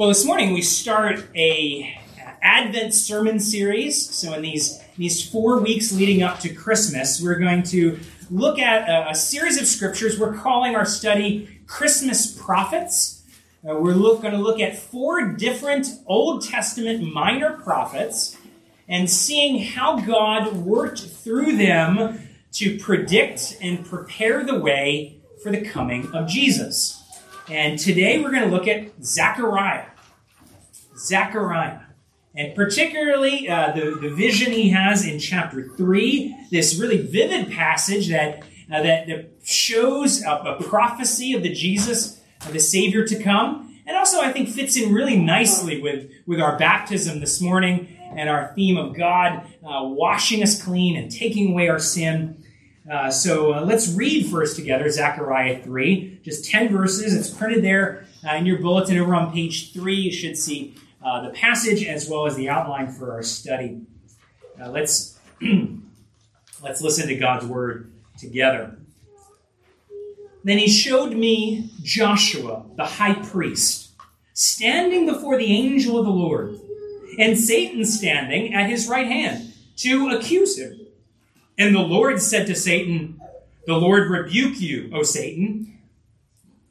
Well, this morning we start a Advent sermon series. So in these these four weeks leading up to Christmas, we're going to look at a, a series of scriptures. We're calling our study Christmas prophets. Uh, we're look, going to look at four different Old Testament minor prophets and seeing how God worked through them to predict and prepare the way for the coming of Jesus. And today we're going to look at Zechariah. Zechariah. And particularly uh, the, the vision he has in chapter 3, this really vivid passage that, uh, that, that, shows a, a, prophecy of the Jesus, of the Savior to come. And also, I think, fits in really nicely with, with our baptism this morning and our theme of God uh, washing us clean and taking away our sin. Uh, so uh, let's read first together Zechariah 3, just 10 verses. It's printed there uh, in your bulletin over on page 3. You should see uh, the passage as well as the outline for our study. Let's, let's listen to God's word together. Then he showed me Joshua, the high priest, standing before the angel of the Lord, and Satan standing at his right hand to accuse him. And the Lord said to Satan, The Lord rebuke you, O Satan.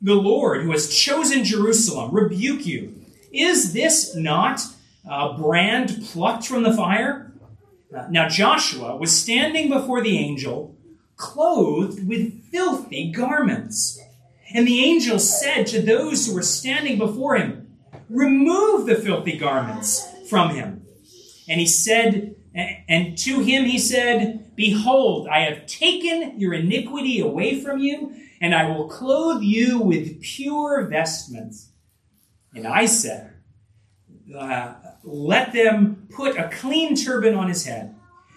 The Lord, who has chosen Jerusalem, rebuke you. Is this not a brand plucked from the fire? Uh, now Joshua was standing before the angel, clothed with filthy garments. And the angel said to those who were standing before him, Remove the filthy garments from him. And he said, and to him he said, Behold, I have taken your iniquity away from you, and I will clothe you with pure vestments. And I said, uh, Let them put a clean turban on his head.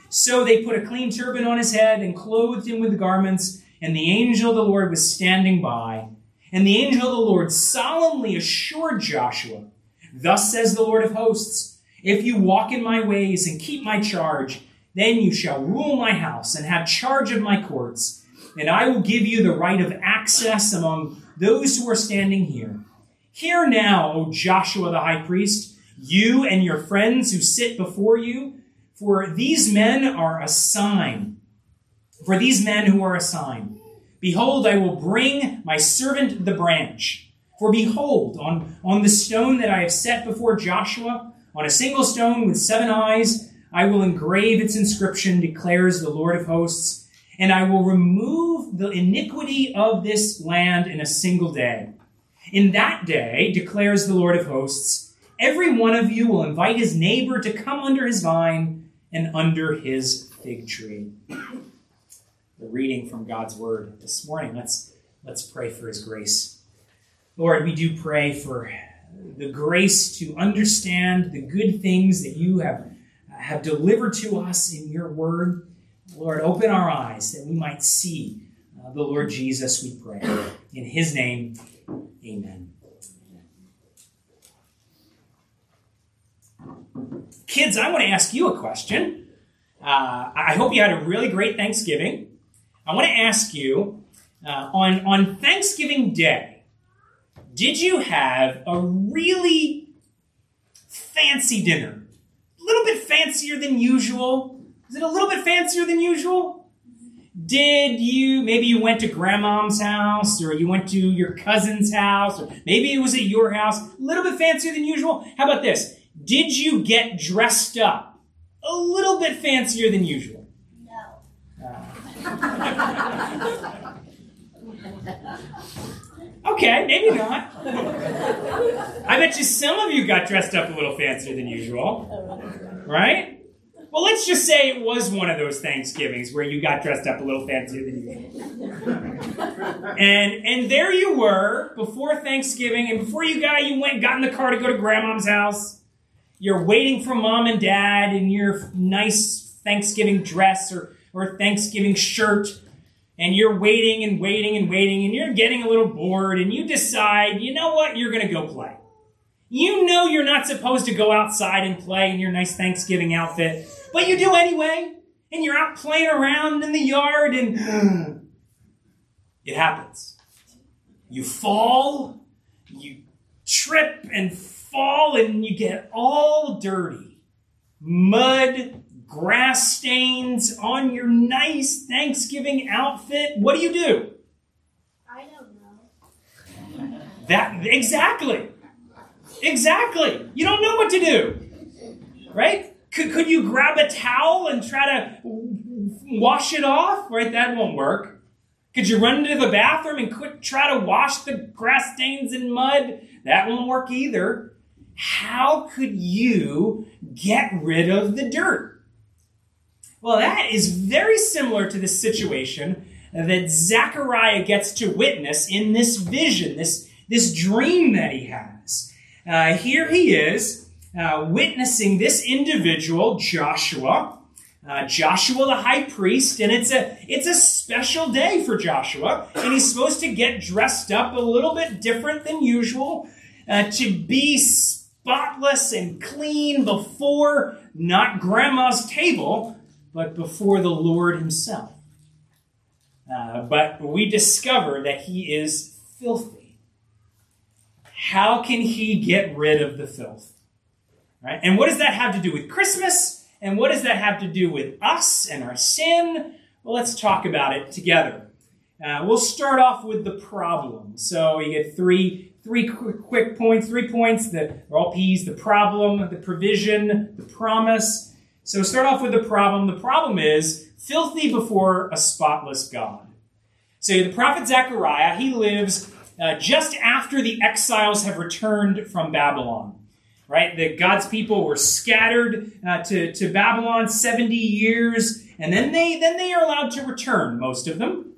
So they put a clean turban on his head and clothed him with garments, and the angel of the Lord was standing by. And the angel of the Lord solemnly assured Joshua, Thus says the Lord of hosts, If you walk in my ways and keep my charge, then you shall rule my house and have charge of my courts, and I will give you the right of access among those who are standing here. Hear now, O Joshua the high priest, you and your friends who sit before you, for these men are a sign. For these men who are a sign. Behold, I will bring my servant the branch. For behold, on, on the stone that I have set before Joshua, on a single stone with seven eyes, I will engrave its inscription, declares the Lord of hosts, and I will remove the iniquity of this land in a single day. In that day, declares the Lord of hosts, every one of you will invite his neighbor to come under his vine and under his fig tree. The reading from God's word this morning. Let's, let's pray for his grace. Lord, we do pray for the grace to understand the good things that you have, have delivered to us in your word. Lord, open our eyes that we might see uh, the Lord Jesus, we pray. In his name, Amen. Kids, I want to ask you a question. Uh, I hope you had a really great Thanksgiving. I want to ask you uh, on, on Thanksgiving Day, did you have a really fancy dinner? A little bit fancier than usual? Is it a little bit fancier than usual? Did you, maybe you went to grandmom's house or you went to your cousin's house or maybe it was at your house, a little bit fancier than usual. How about this? Did you get dressed up a little bit fancier than usual? No. Okay, maybe not. I bet you some of you got dressed up a little fancier than usual. Right? Well, let's just say it was one of those Thanksgivings where you got dressed up a little fancier than usual. and and there you were before Thanksgiving, and before you got you went got in the car to go to grandma's house. You're waiting for mom and dad in your nice Thanksgiving dress or, or Thanksgiving shirt, and you're waiting and waiting and waiting, and you're getting a little bored, and you decide, you know what, you're gonna go play. You know you're not supposed to go outside and play in your nice Thanksgiving outfit, but you do anyway. And you're out playing around in the yard and it happens. You fall, you trip and fall and you get all dirty. Mud, grass stains on your nice Thanksgiving outfit. What do you do? I don't know. That exactly. Exactly. You don't know what to do. Right? Could, could you grab a towel and try to wash it off? Right? That won't work. Could you run into the bathroom and quick try to wash the grass stains and mud? That won't work either. How could you get rid of the dirt? Well, that is very similar to the situation that Zechariah gets to witness in this vision, this, this dream that he has. Uh, here he is uh, witnessing this individual, Joshua, uh, Joshua the high priest, and it's a it's a special day for Joshua, and he's supposed to get dressed up a little bit different than usual uh, to be spotless and clean before not grandma's table, but before the Lord Himself. Uh, but we discover that he is filthy. How can he get rid of the filth? Right? And what does that have to do with Christmas? And what does that have to do with us and our sin? Well, let's talk about it together. Uh, we'll start off with the problem. So you get three three quick, quick points, three points that are all P's: the problem, the provision, the promise. So start off with the problem. The problem is filthy before a spotless God. So the prophet Zechariah, he lives uh, just after the exiles have returned from Babylon. Right? That God's people were scattered uh, to, to Babylon 70 years, and then they then they are allowed to return, most of them,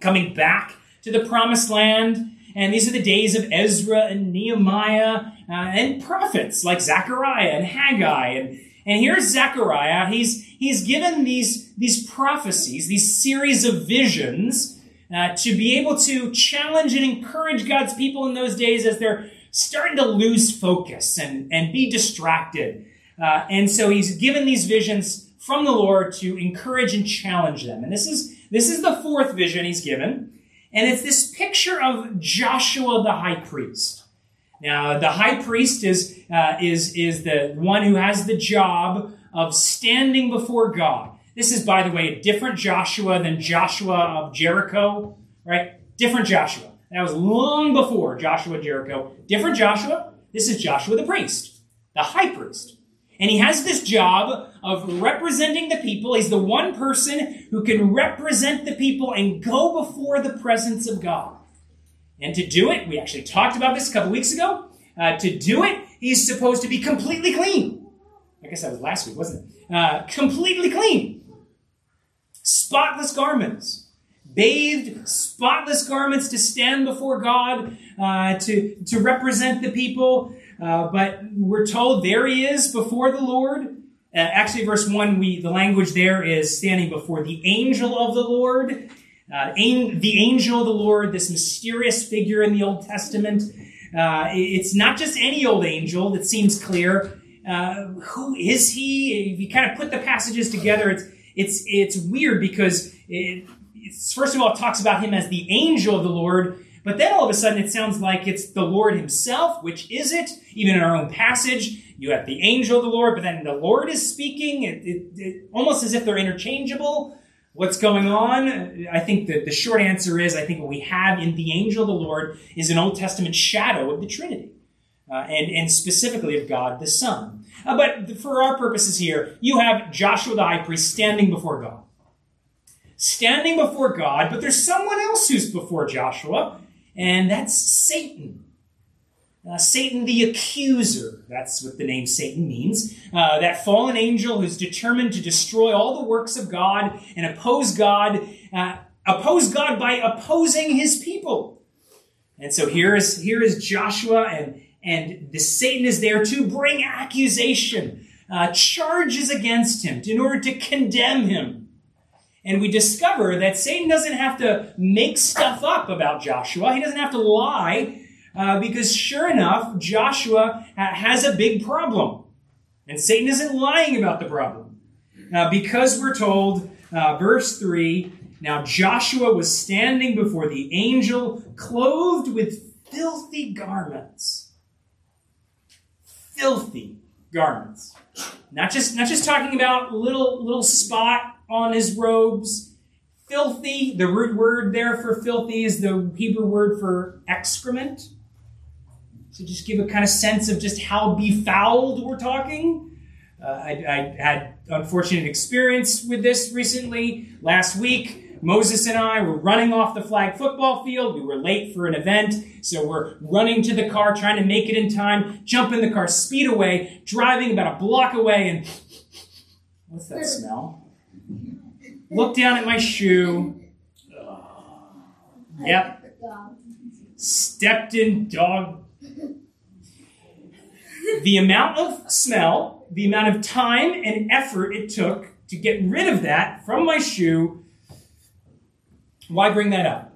coming back to the promised land. And these are the days of Ezra and Nehemiah uh, and prophets like Zechariah and Haggai. And, and here's Zechariah. He's, he's given these, these prophecies, these series of visions, uh, to be able to challenge and encourage God's people in those days as they're starting to lose focus and, and be distracted. Uh, and so he's given these visions from the Lord to encourage and challenge them. And this is, this is the fourth vision he's given. And it's this picture of Joshua the high priest. Now, the high priest is, uh, is, is the one who has the job of standing before God. This is, by the way, a different Joshua than Joshua of Jericho, right? Different Joshua. That was long before Joshua Jericho. Different Joshua. This is Joshua the priest, the high priest. And he has this job of representing the people. He's the one person who can represent the people and go before the presence of God. And to do it, we actually talked about this a couple weeks ago. Uh, to do it, he's supposed to be completely clean. I guess that was last week, wasn't it? Uh, completely clean. Spotless garments. Bathed, spotless garments to stand before God, uh, to, to represent the people. Uh, but we're told there he is before the Lord. Uh, actually, verse 1, we, the language there is standing before the angel of the Lord. Uh, the angel of the Lord, this mysterious figure in the Old Testament. Uh, it's not just any old angel that seems clear. Uh, who is he? If you kind of put the passages together, it's it's it's weird because it, first of all, it talks about him as the angel of the Lord, but then all of a sudden it sounds like it's the Lord himself, which is it? Even in our own passage, you have the angel of the Lord, but then the Lord is speaking, it, it, it, almost as if they're interchangeable. What's going on? I think that the short answer is I think what we have in the angel of the Lord is an Old Testament shadow of the Trinity, uh, and, and specifically of God the Son. Uh, but for our purposes here, you have Joshua the high priest standing before God. Standing before God, but there's someone else who's before Joshua, and that's Satan. Uh, Satan the accuser, that's what the name Satan means. Uh, that fallen angel who's determined to destroy all the works of God and oppose God, uh, oppose God by opposing his people. And so here is, here is Joshua, and, and the Satan is there to bring accusation, uh, charges against him in order to condemn him. And we discover that Satan doesn't have to make stuff up about Joshua. He doesn't have to lie, uh, because sure enough, Joshua ha- has a big problem. And Satan isn't lying about the problem. Uh, because we're told, uh, verse 3 Now Joshua was standing before the angel, clothed with filthy garments. Filthy garments. Not just, not just talking about little, little spot on his robes. Filthy, the root word there for filthy is the Hebrew word for excrement. So just give a kind of sense of just how befouled we're talking. Uh, I, I had unfortunate experience with this recently. Last week, Moses and I were running off the flag football field. We were late for an event, so we're running to the car, trying to make it in time, jump in the car, speed away, driving about a block away, and what's that smell? Look down at my shoe. Yep. Stepped in dog. The amount of smell, the amount of time and effort it took to get rid of that from my shoe. Why bring that up?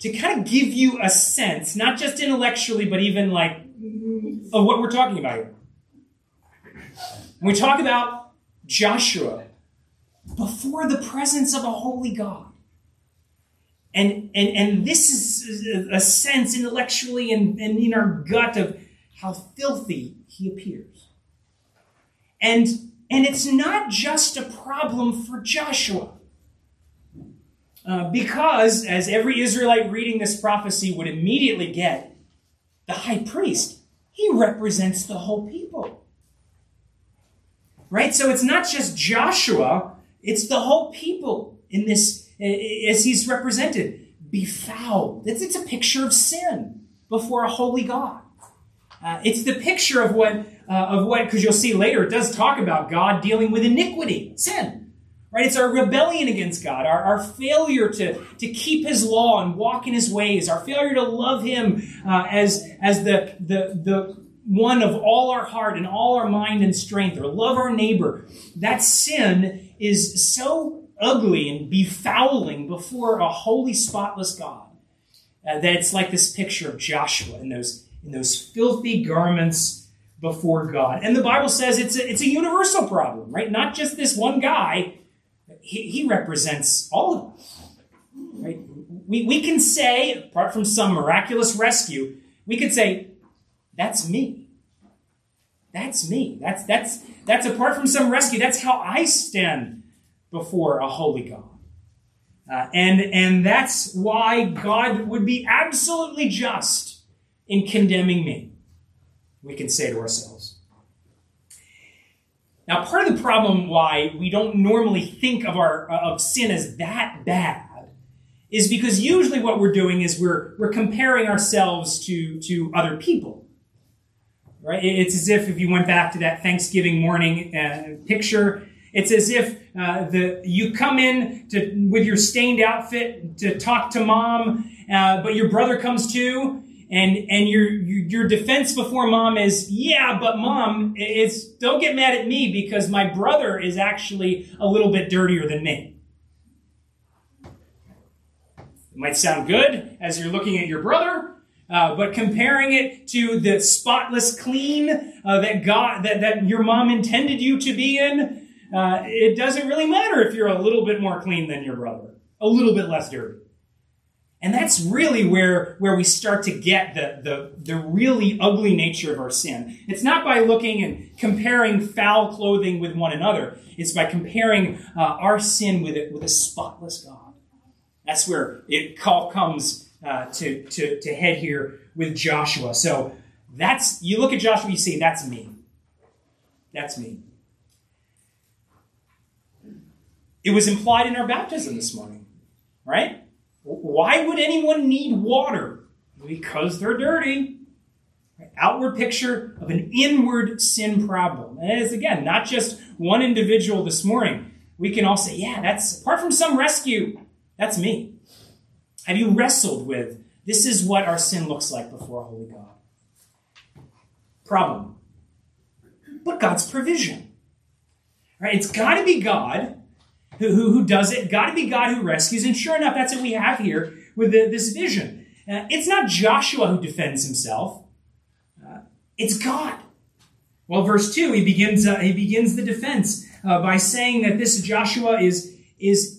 To kind of give you a sense, not just intellectually, but even like of what we're talking about here. When we talk about Joshua, before the presence of a holy God. And, and, and this is a sense intellectually and, and in our gut of how filthy he appears. And, and it's not just a problem for Joshua. Uh, because, as every Israelite reading this prophecy would immediately get, the high priest, he represents the whole people. Right? So it's not just Joshua it's the whole people in this, as he's represented, befouled. It's, it's a picture of sin before a holy God. Uh, it's the picture of what, uh, of what, because you'll see later, it does talk about God dealing with iniquity, sin. Right? It's our rebellion against God, our, our failure to, to keep His law and walk in His ways, our failure to love Him uh, as, as the, the, the one of all our heart and all our mind and strength, or love our neighbor. That sin is so ugly and befouling before a holy, spotless God uh, that it's like this picture of Joshua in those, in those filthy garments before God. And the Bible says it's a, it's a universal problem, right? Not just this one guy. He, he represents all of us, right? We, we can say, apart from some miraculous rescue, we could say, that's me. That's me. That's that's that's apart from some rescue. That's how I stand before a holy God. Uh, and and that's why God would be absolutely just in condemning me. We can say to ourselves. Now, part of the problem why we don't normally think of our of sin as that bad is because usually what we're doing is we're we're comparing ourselves to to other people right? It's as if if you went back to that Thanksgiving morning uh, picture, it's as if uh, the you come in to with your stained outfit to talk to mom, uh, but your brother comes too, and and your your defense before mom is yeah, but mom, it's don't get mad at me because my brother is actually a little bit dirtier than me. It might sound good as you're looking at your brother, uh, but comparing it to the spotless clean uh, that God, that, that your mom intended you to be in, uh, it doesn't really matter if you're a little bit more clean than your brother, a little bit less dirty. And that's really where, where we start to get the, the, the really ugly nature of our sin. It's not by looking and comparing foul clothing with one another. It's by comparing uh, our sin with it with a spotless God. That's where it call comes uh, to, to, to head here with Joshua. So that's, you look at Joshua, you see, that's me. That's me. It was implied in our baptism this morning, right? Why would anyone need water? Because they're dirty. Outward picture of an inward sin problem. And it is, again, not just one individual this morning. We can all say, yeah, that's, apart from some rescue, that's me. Have you wrestled with this is what our sin looks like before a holy God? Problem. But God's provision. Right? It's got to be God who, who, does it, got to be God who rescues. And sure enough, that's what we have here with the, this vision. Uh, it's not Joshua who defends himself, uh, it's God. Well, verse 2, he begins, uh, he begins the defense uh, by saying that this Joshua is, is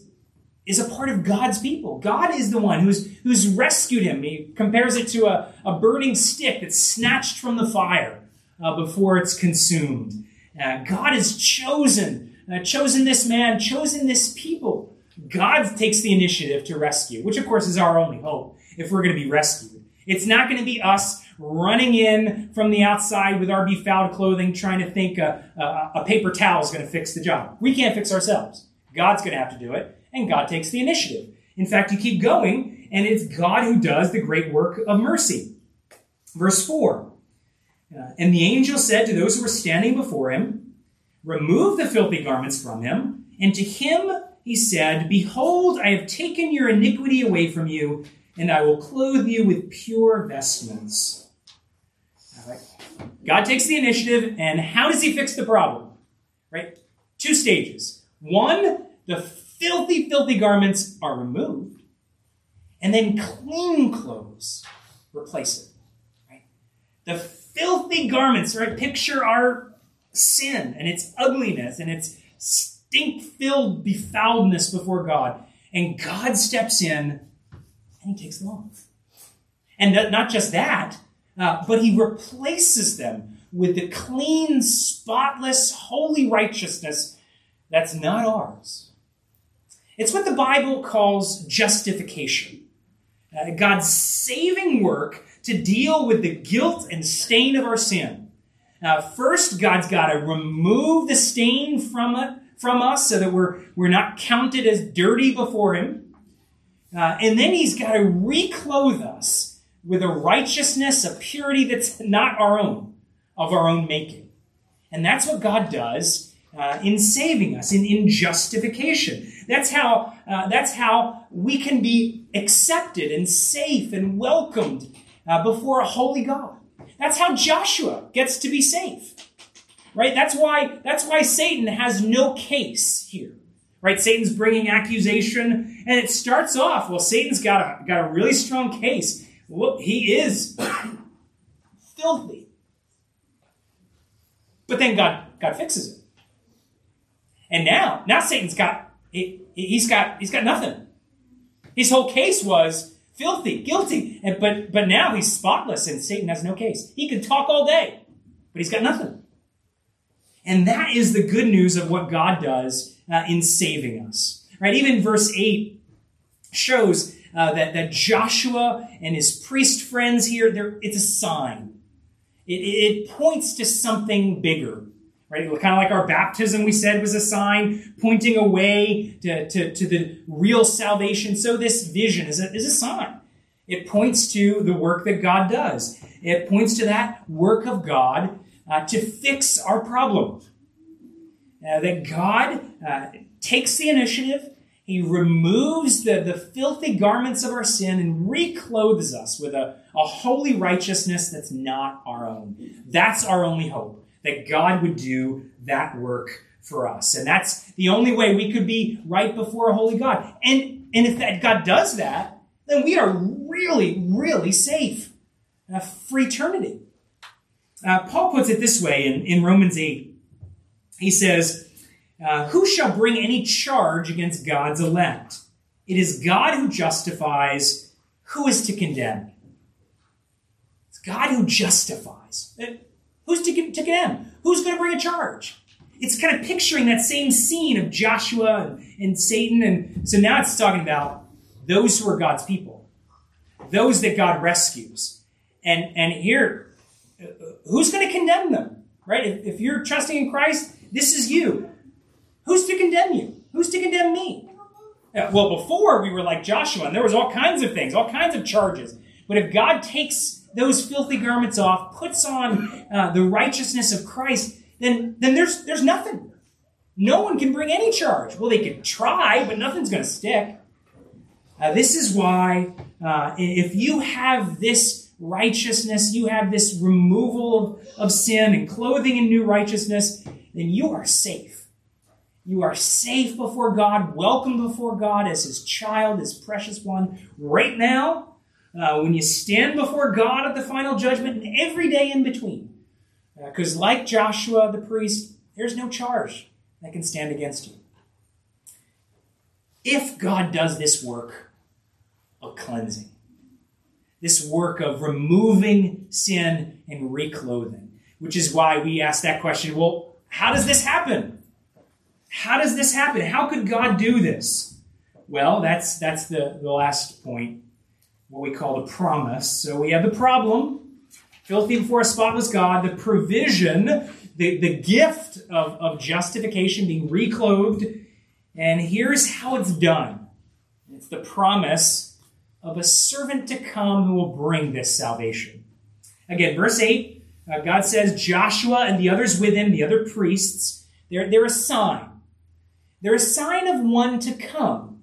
is a part of God's people. God is the one who's, who's rescued him. He compares it to a, a burning stick that's snatched from the fire. uh, before it's consumed. Uh, God has chosen, uh, chosen this man, chosen this people. God takes the initiative to rescue, which of course is our only hope if we're going to be rescued. It's not going to be us running in from the outside with our befouled clothing trying to think a, a, a paper towel is going to fix the job. We can't fix ourselves. God's going to have to do it, and God takes the initiative. In fact, you keep going, and it's God who does the great work of mercy. Verse 4 uh, And the angel said to those who were standing before him, Remove the filthy garments from him. And to him he said, Behold, I have taken your iniquity away from you, and I will clothe you with pure vestments. God takes the initiative, and how does he fix the problem? Right? Two stages. One, the filthy, filthy garments are removed, and then clean clothes replace it. Right? The filthy garments, right? Picture our sin and its ugliness and its stink filled befouledness before God. And God steps in and he takes them off. And not just that, uh, but he replaces them with the clean, spotless, holy righteousness that's not ours. It's what the Bible calls justification. Uh, God's saving work to deal with the guilt and stain of our sin. Now, first, God's got to remove the stain from it, from us so that we're, we're not counted as dirty before Him. Uh, and then He's got to reclothe us with a righteousness, a purity that's not our own, of our own making. And that's what God does uh, in saving us, in, in justification. That's how, uh, that's how we can be accepted and safe and welcomed uh, before a holy God. That's how Joshua gets to be safe. Right? That's why, that's why Satan has no case here. Right? Satan's bringing accusation, and it starts off, well, Satan's got a, got a really strong case. Look, he is filthy. But then God, God fixes it. And now, now Satan's got, he, he's got, he's got nothing. His whole case was filthy, guilty. And, but, but now he's spotless and Satan has no case. He can talk all day, but he's got nothing. And that is the good news of what God does uh, in saving us. Right? Even verse 8 shows uh, that, that Joshua and his priest friends here, it's a sign. It, it points to something bigger right? Kind of like our baptism, we said, was a sign pointing away to, to, to the real salvation. So this vision is a, is a sign. It points to the work that God does. It points to that work of God uh, to fix our problem. Uh, that God uh, takes the initiative, He removes the, the filthy garments of our sin and reclothes us with a, a holy righteousness that's not our own. That's our only hope that God would do that work for us. And that's the only way we could be right before a holy God. And, and if that God does that, then we are really, really safe uh, for eternity. Uh, Paul puts it this way in, in Romans 8. He says, uh, Who shall bring any charge against God's elect? It is God who justifies. Who is to condemn? It's God who justifies. Who's to, to condemn? Who's going to bring a charge? It's kind of picturing that same scene of Joshua and, Satan. And so now it's talking about those who are God's people, those that God rescues. And, and here, uh, who's going to condemn them? Right? If, if you're trusting in Christ, this is you. Who's to condemn you? Who's to condemn me? Uh, well, before we were like Joshua, and there was all kinds of things, all kinds of charges. But if God takes those filthy garments off, puts on uh, the righteousness of Christ, then, then there's, there's nothing. No one can bring any charge. Well, they could try, but nothing's going to stick. Uh, this is why, uh, if you have this righteousness, you have this removal of, of sin and clothing in new righteousness, then you are safe. You are safe before God, welcome before God as His child, His precious one, right now uh, when you stand before God at the final judgment, and every day in between. Because, uh, like Joshua the priest, there's no charge that can stand against you. If God does this work of cleansing, this work of removing sin and reclothing, which is why we ask that question well, how does this happen? How does this happen? How could God do this? Well, that's, that's the, the last point, what we call the promise. So we have the problem, filthy before a spotless God, the provision, the, the gift of, of justification, being reclothed. And here's how it's done it's the promise of a servant to come who will bring this salvation. Again, verse 8, uh, God says, Joshua and the others with him, the other priests, they're, they're a sign. They're a sign of one to come.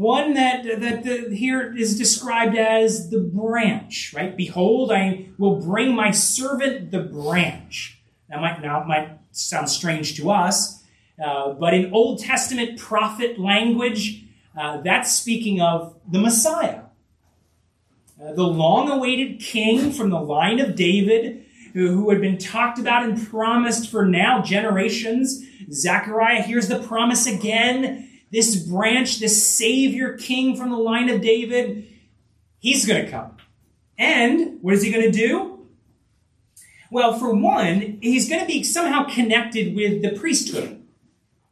One that, that the, here is described as the branch, right? Behold, I will bring my servant the branch. That might, now, might sound strange to us, uh, but in Old Testament prophet language, uh, that's speaking of the Messiah. Uh, the long awaited king from the line of David, who, who had been talked about and promised for now generations. Zechariah hears the promise again. This branch, this Savior king from the line of David, he's going to come. And what is he going to do? Well, for one, he's going to be somehow connected with the priesthood,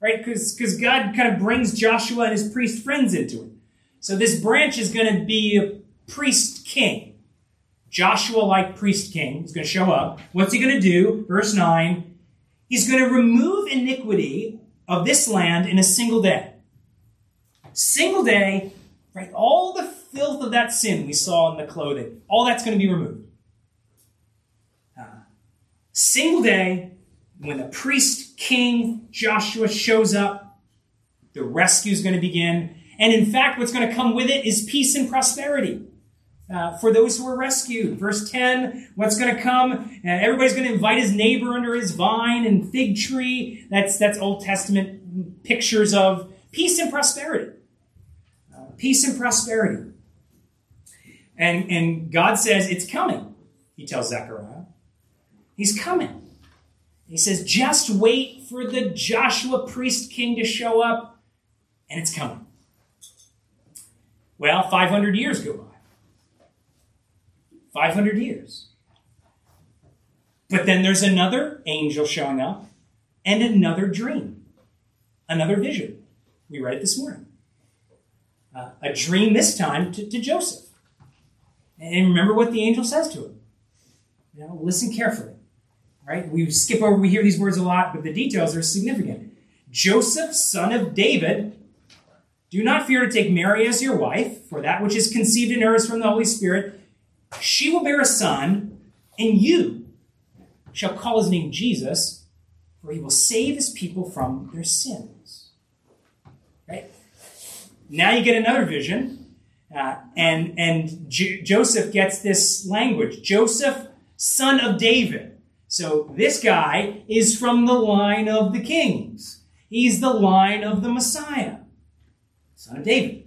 right? Because God kind of brings Joshua and his priest friends into it. So this branch is going to be a priest king. Joshua like priest king is going to show up. What's he going to do? Verse 9. He's going to remove iniquity of this land in a single day. Single day, right? All the filth of that sin we saw in the clothing, all that's going to be removed. Uh, single day, when the priest king Joshua shows up, the rescue is going to begin. And in fact, what's going to come with it is peace and prosperity uh, for those who are rescued. Verse 10, what's going to come? Uh, everybody's going to invite his neighbor under his vine and fig tree. That's, that's Old Testament pictures of peace and prosperity. Peace and prosperity. And, and God says, it's coming, he tells Zechariah. He's coming. He says, just wait for the Joshua priest king to show up, and it's coming. Well, 500 years go by. 500 years. But then there's another angel showing up and another dream, another vision. We read it this morning. Uh, a dream this time to, to, Joseph. And remember what the angel says to him. You know, listen carefully. Right? We skip over, we hear these words a lot, but the details are significant. Joseph, son of David, do not fear to take Mary as your wife, for that which is conceived in her is from the Holy Spirit. She will bear a son, and you shall call his name Jesus, for he will save his people from their sins. Now you get another vision, uh, and and J- Joseph gets this language: Joseph, son of David. So this guy is from the line of the kings. He's the line of the Messiah, son of David.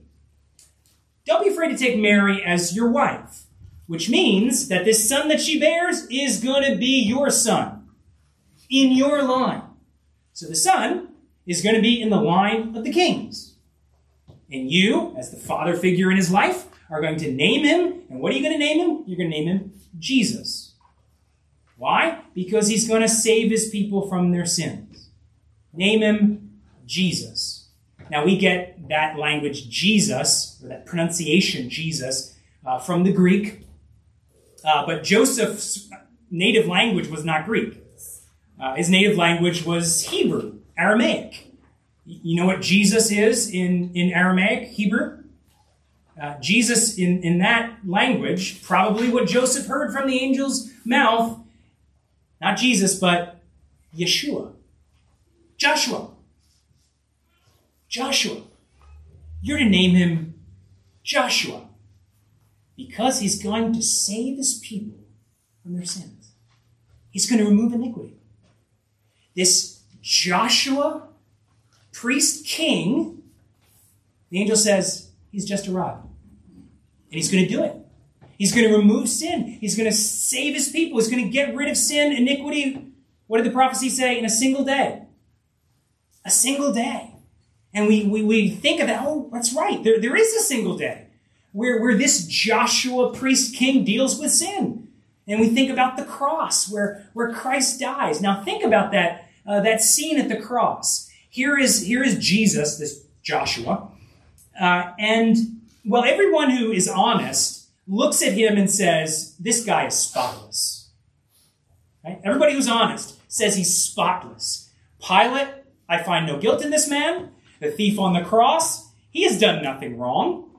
Don't be afraid to take Mary as your wife which means that this son that she bears is going to be your son in your line. So the son is going to be in the line of the kings. And you, as the father figure in his life, are going to name him. And what are you going to name him? You're going to name him Jesus. Why? Because he's going to save his people from their sins. Name him Jesus. Now we get that language Jesus, or that pronunciation Jesus, uh, from the Greek. Uh, but Joseph's native language was not Greek. Uh, his native language was Hebrew, Aramaic. You know what Jesus is in, in Aramaic, Hebrew? Uh, Jesus, in, in that language, probably what Joseph heard from the angel's mouth, not Jesus, but Yeshua. Joshua. Joshua. You're to name him Joshua because he's going to save his people from their sins. He's going to remove iniquity. This Joshua, priest king, the angel says he's just arrived. And he's going to do it. He's going to remove sin. He's going to save his people. He's going to get rid of sin, iniquity. What did the prophecy say? In a single day. A single day. And we, we, we think of that, oh, that's right. There, there is a single day where, where this Joshua priest king deals with sin. And we think about the cross where, where Christ dies. Now think about that, uh, that scene at the cross. Here is, here is Jesus, this Joshua. Uh, and, well, everyone who is honest looks at him and says, This guy is spotless. Right? Everybody who's honest says he's spotless. Pilate, I find no guilt in this man. The thief on the cross, he has done nothing wrong.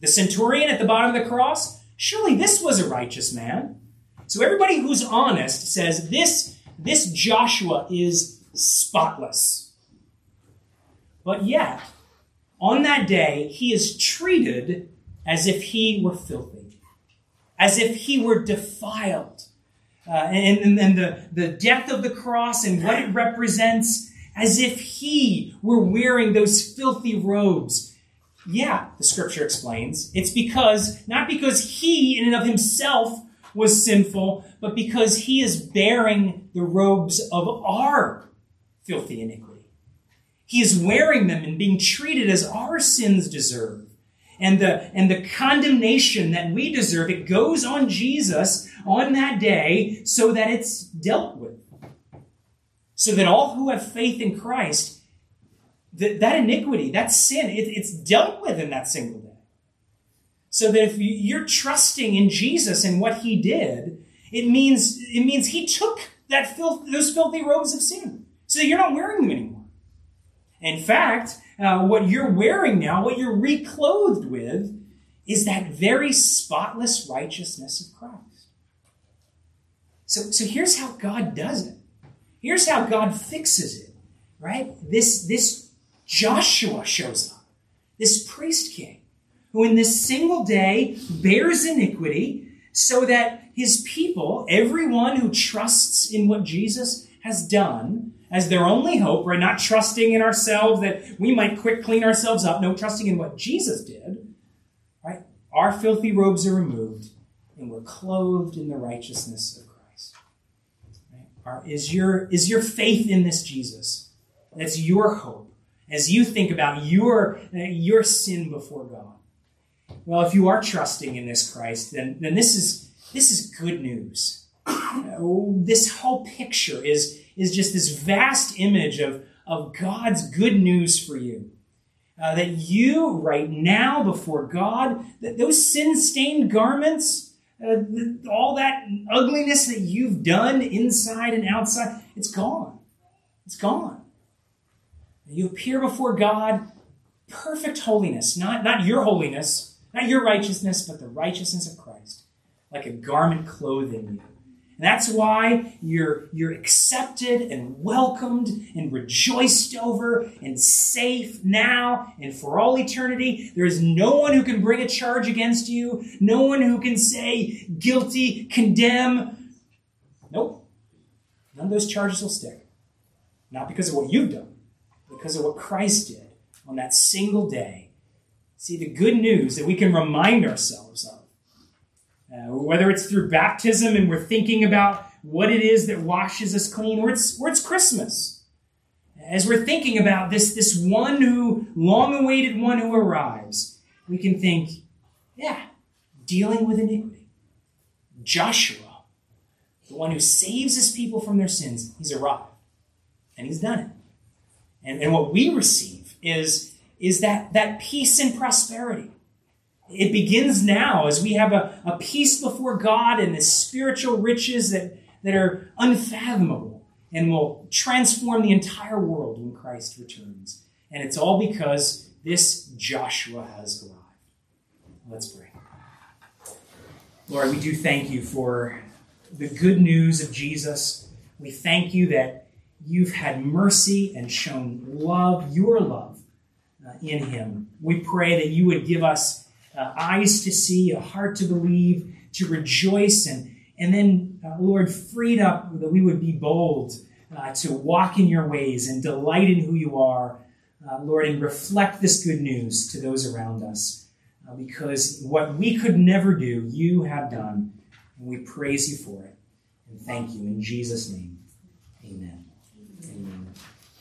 The centurion at the bottom of the cross, surely this was a righteous man. So everybody who's honest says this, this Joshua is spotless. But yet, on that day, he is treated as if he were filthy, as if he were defiled. Uh, and, and, the, the death of the cross and what it represents, as if he were wearing those filthy robes. Yeah, the scripture explains. It's because, not because he in and of himself was sinful, but because he is bearing the robes of our filthy iniquity. He is wearing them and being treated as our sins deserve. And the, and the condemnation that we deserve, it goes on Jesus on that day so that it's dealt with. So that all who have faith in Christ, that, that iniquity, that sin, it, it's dealt with in that single day. So that if you're trusting in Jesus and what he did, it means, it means he took that filth, those filthy robes of sin. So that you're not wearing them anymore. In fact, uh, what you're wearing now, what you're reclothed with, is that very spotless righteousness of Christ. So, so here's how God does it. Here's how God fixes it, right? This, this Joshua shows up, this priest king, who in this single day bears iniquity so that his people, everyone who trusts in what Jesus has done, as their only hope, right? Not trusting in ourselves that we might quick clean ourselves up. No, trusting in what Jesus did, right? Our filthy robes are removed and we're clothed in the righteousness of Christ. Right? Is, your, is your faith in this Jesus? That's your hope as you think about your, your sin before God. Well, if you are trusting in this Christ, then, then this, is, this is good news. Uh, this whole picture is is just this vast image of, of God's good news for you. Uh, that you, right now, before God, that those sin stained garments, uh, all that ugliness that you've done inside and outside, it's gone. It's gone. You appear before God, perfect holiness, not, not your holiness, not your righteousness, but the righteousness of Christ, like a garment clothing you. That's why you're, you're accepted and welcomed and rejoiced over and safe now and for all eternity. There is no one who can bring a charge against you, no one who can say guilty, condemn. Nope. None of those charges will stick. Not because of what you've done, because of what Christ did on that single day. See, the good news that we can remind ourselves of uh, whether it's through baptism and we're thinking about what it is that washes us clean, or it's, or it's Christmas. As we're thinking about this, this one who, long awaited one who arrives, we can think, yeah, dealing with iniquity. Joshua, the one who saves his people from their sins, he's arrived. And he's done it. And, and what we receive is, is that, that peace and prosperity it begins now as we have a, a peace before God and the spiritual riches that, that are unfathomable and will transform the entire world when Christ returns. And it's all because this Joshua has arrived. Let's pray. Lord, we do thank you for the good news of Jesus. We thank you that you've had mercy and shown love, your love, uh, in him. We pray that you would give us uh, eyes to see, a heart to believe, to rejoice, and, and then, uh, Lord, freed up that we would be bold uh, to walk in your ways and delight in who you are, uh, Lord, and reflect this good news to those around us. Uh, because what we could never do, you have done, and we praise you for it. And thank you. In Jesus' name, amen.